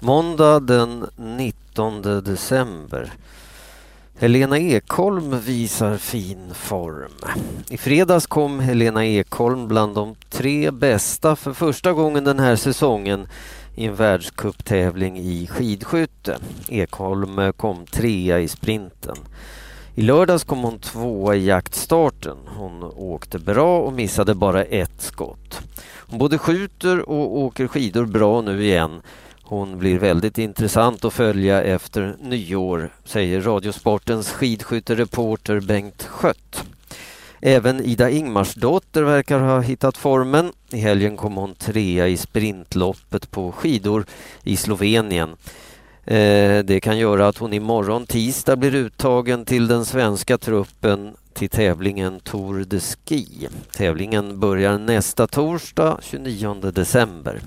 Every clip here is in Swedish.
Måndag den 19 december. Helena Ekholm visar fin form. I fredags kom Helena Ekholm bland de tre bästa för första gången den här säsongen i en världscuptävling i skidskytte. Ekholm kom trea i sprinten. I lördags kom hon tvåa i jaktstarten. Hon åkte bra och missade bara ett skott. Hon både skjuter och åker skidor bra nu igen hon blir väldigt intressant att följa efter nyår, säger Radiosportens skidskyttereporter Bengt Skött. Även Ida Ingmarsdotter verkar ha hittat formen. I helgen kom hon trea i sprintloppet på skidor i Slovenien. Eh, det kan göra att hon imorgon tisdag blir uttagen till den svenska truppen till tävlingen Tour de Ski. Tävlingen börjar nästa torsdag 29 december.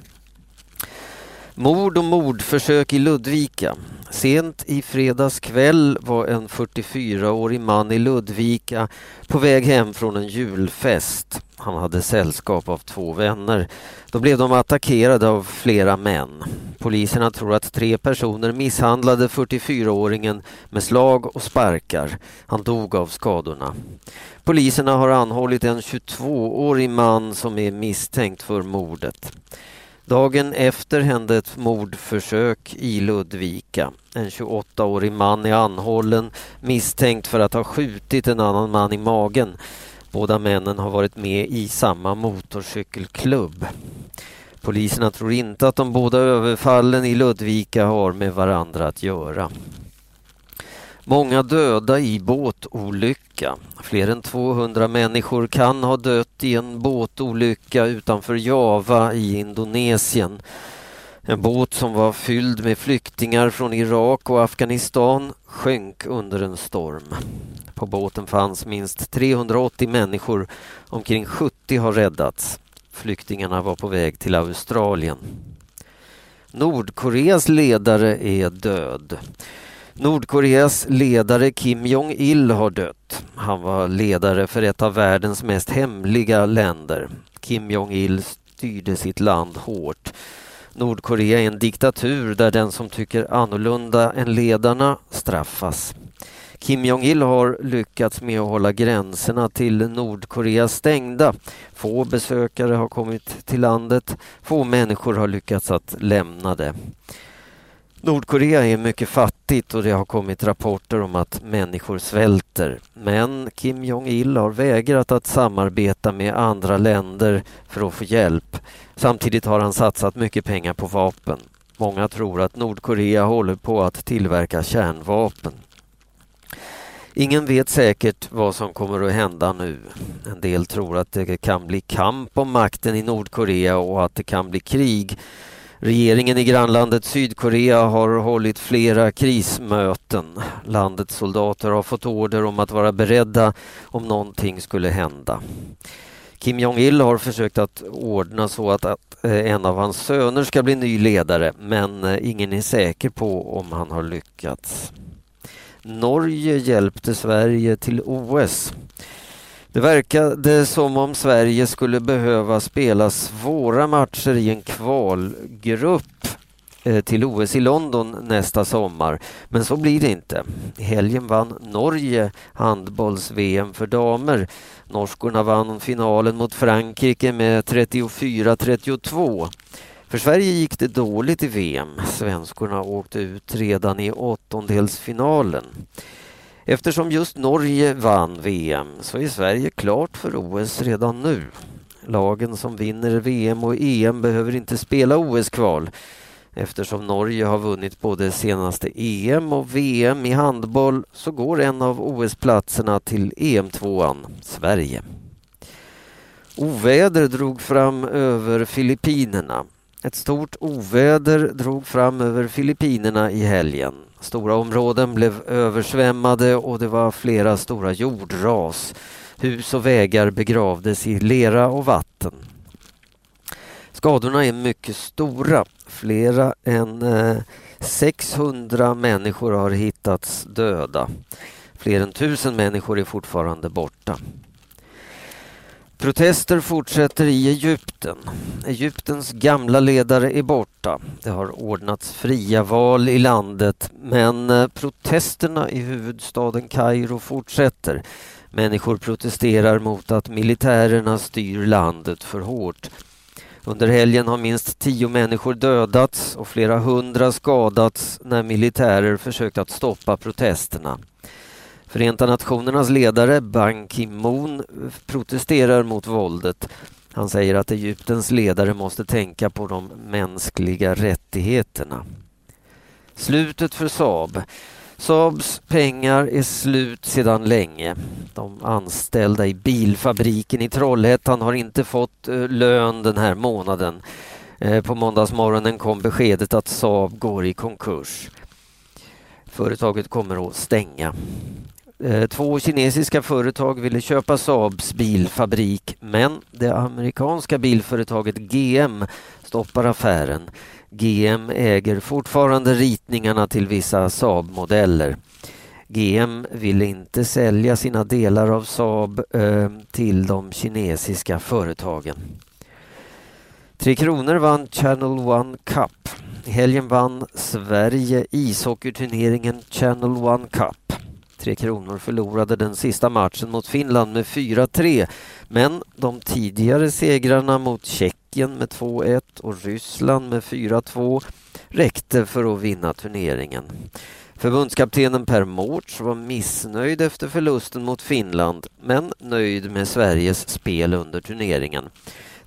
Mord och mordförsök i Ludvika. Sent i fredags kväll var en 44-årig man i Ludvika på väg hem från en julfest. Han hade sällskap av två vänner. Då blev de attackerade av flera män. Poliserna tror att tre personer misshandlade 44-åringen med slag och sparkar. Han dog av skadorna. Poliserna har anhållit en 22-årig man som är misstänkt för mordet. Dagen efter hände ett mordförsök i Ludvika. En 28-årig man är anhållen misstänkt för att ha skjutit en annan man i magen. Båda männen har varit med i samma motorcykelklubb. Poliserna tror inte att de båda överfallen i Ludvika har med varandra att göra. Många döda i båtolycka. Fler än 200 människor kan ha dött i en båtolycka utanför Java i Indonesien. En båt som var fylld med flyktingar från Irak och Afghanistan sjönk under en storm. På båten fanns minst 380 människor. Omkring 70 har räddats. Flyktingarna var på väg till Australien. Nordkoreas ledare är död. Nordkoreas ledare Kim Jong-Il har dött. Han var ledare för ett av världens mest hemliga länder. Kim Jong-Il styrde sitt land hårt. Nordkorea är en diktatur där den som tycker annorlunda än ledarna straffas. Kim Jong-Il har lyckats med att hålla gränserna till Nordkorea stängda. Få besökare har kommit till landet. Få människor har lyckats att lämna det. Nordkorea är mycket fattigt och det har kommit rapporter om att människor svälter. Men Kim Jong-Il har vägrat att samarbeta med andra länder för att få hjälp. Samtidigt har han satsat mycket pengar på vapen. Många tror att Nordkorea håller på att tillverka kärnvapen. Ingen vet säkert vad som kommer att hända nu. En del tror att det kan bli kamp om makten i Nordkorea och att det kan bli krig. Regeringen i grannlandet Sydkorea har hållit flera krismöten. Landets soldater har fått order om att vara beredda om någonting skulle hända. Kim Jong-Il har försökt att ordna så att, att eh, en av hans söner ska bli ny ledare men eh, ingen är säker på om han har lyckats. Norge hjälpte Sverige till OS. Det verkade som om Sverige skulle behöva spela svåra matcher i en kvalgrupp eh, till OS i London nästa sommar. Men så blir det inte. I helgen vann Norge handbolls-VM för damer. Norskorna vann finalen mot Frankrike med 34-32. För Sverige gick det dåligt i VM. Svenskorna åkte ut redan i åttondelsfinalen. Eftersom just Norge vann VM så är Sverige klart för OS redan nu. Lagen som vinner VM och EM behöver inte spela OS-kval eftersom Norge har vunnit både senaste EM och VM i handboll så går en av OS-platserna till EM-tvåan, Sverige. Oväder drog fram över Filippinerna. Ett stort oväder drog fram över Filippinerna i helgen. Stora områden blev översvämmade och det var flera stora jordras. Hus och vägar begravdes i lera och vatten. Skadorna är mycket stora. Flera än eh, 600 människor har hittats döda. Fler än tusen människor är fortfarande borta. Protester fortsätter i Egypten. Egyptens gamla ledare är borta. Det har ordnats fria val i landet men eh, protesterna i huvudstaden Kairo fortsätter. Människor protesterar mot att militärerna styr landet för hårt. Under helgen har minst tio människor dödats och flera hundra skadats när militärer försökt att stoppa protesterna. Förenta nationernas ledare Ban Ki-Moon protesterar mot våldet. Han säger att Egyptens ledare måste tänka på de mänskliga rättigheterna. Slutet för Saab. Saabs pengar är slut sedan länge. De anställda i bilfabriken i Trollhättan har inte fått eh, lön den här månaden. Eh, på måndagsmorgonen kom beskedet att Saab går i konkurs. Företaget kommer att stänga. Eh, två kinesiska företag ville köpa Saabs bilfabrik men det amerikanska bilföretaget GM stoppar affären. GM äger fortfarande ritningarna till vissa Saab-modeller. GM ville inte sälja sina delar av Saab eh, till de kinesiska företagen. Tre Kronor vann Channel One Cup. I helgen vann Sverige ishockeyturneringen Channel One Cup. Tre Kronor förlorade den sista matchen mot Finland med 4-3 men de tidigare segrarna mot Tjeckien med 2-1 och Ryssland med 4-2 räckte för att vinna turneringen. Förbundskaptenen Per Mårts var missnöjd efter förlusten mot Finland men nöjd med Sveriges spel under turneringen.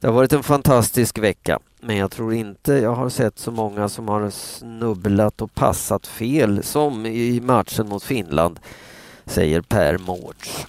Det har varit en fantastisk vecka men jag tror inte jag har sett så många som har snubblat och passat fel som i matchen mot Finland, säger Per Mårts.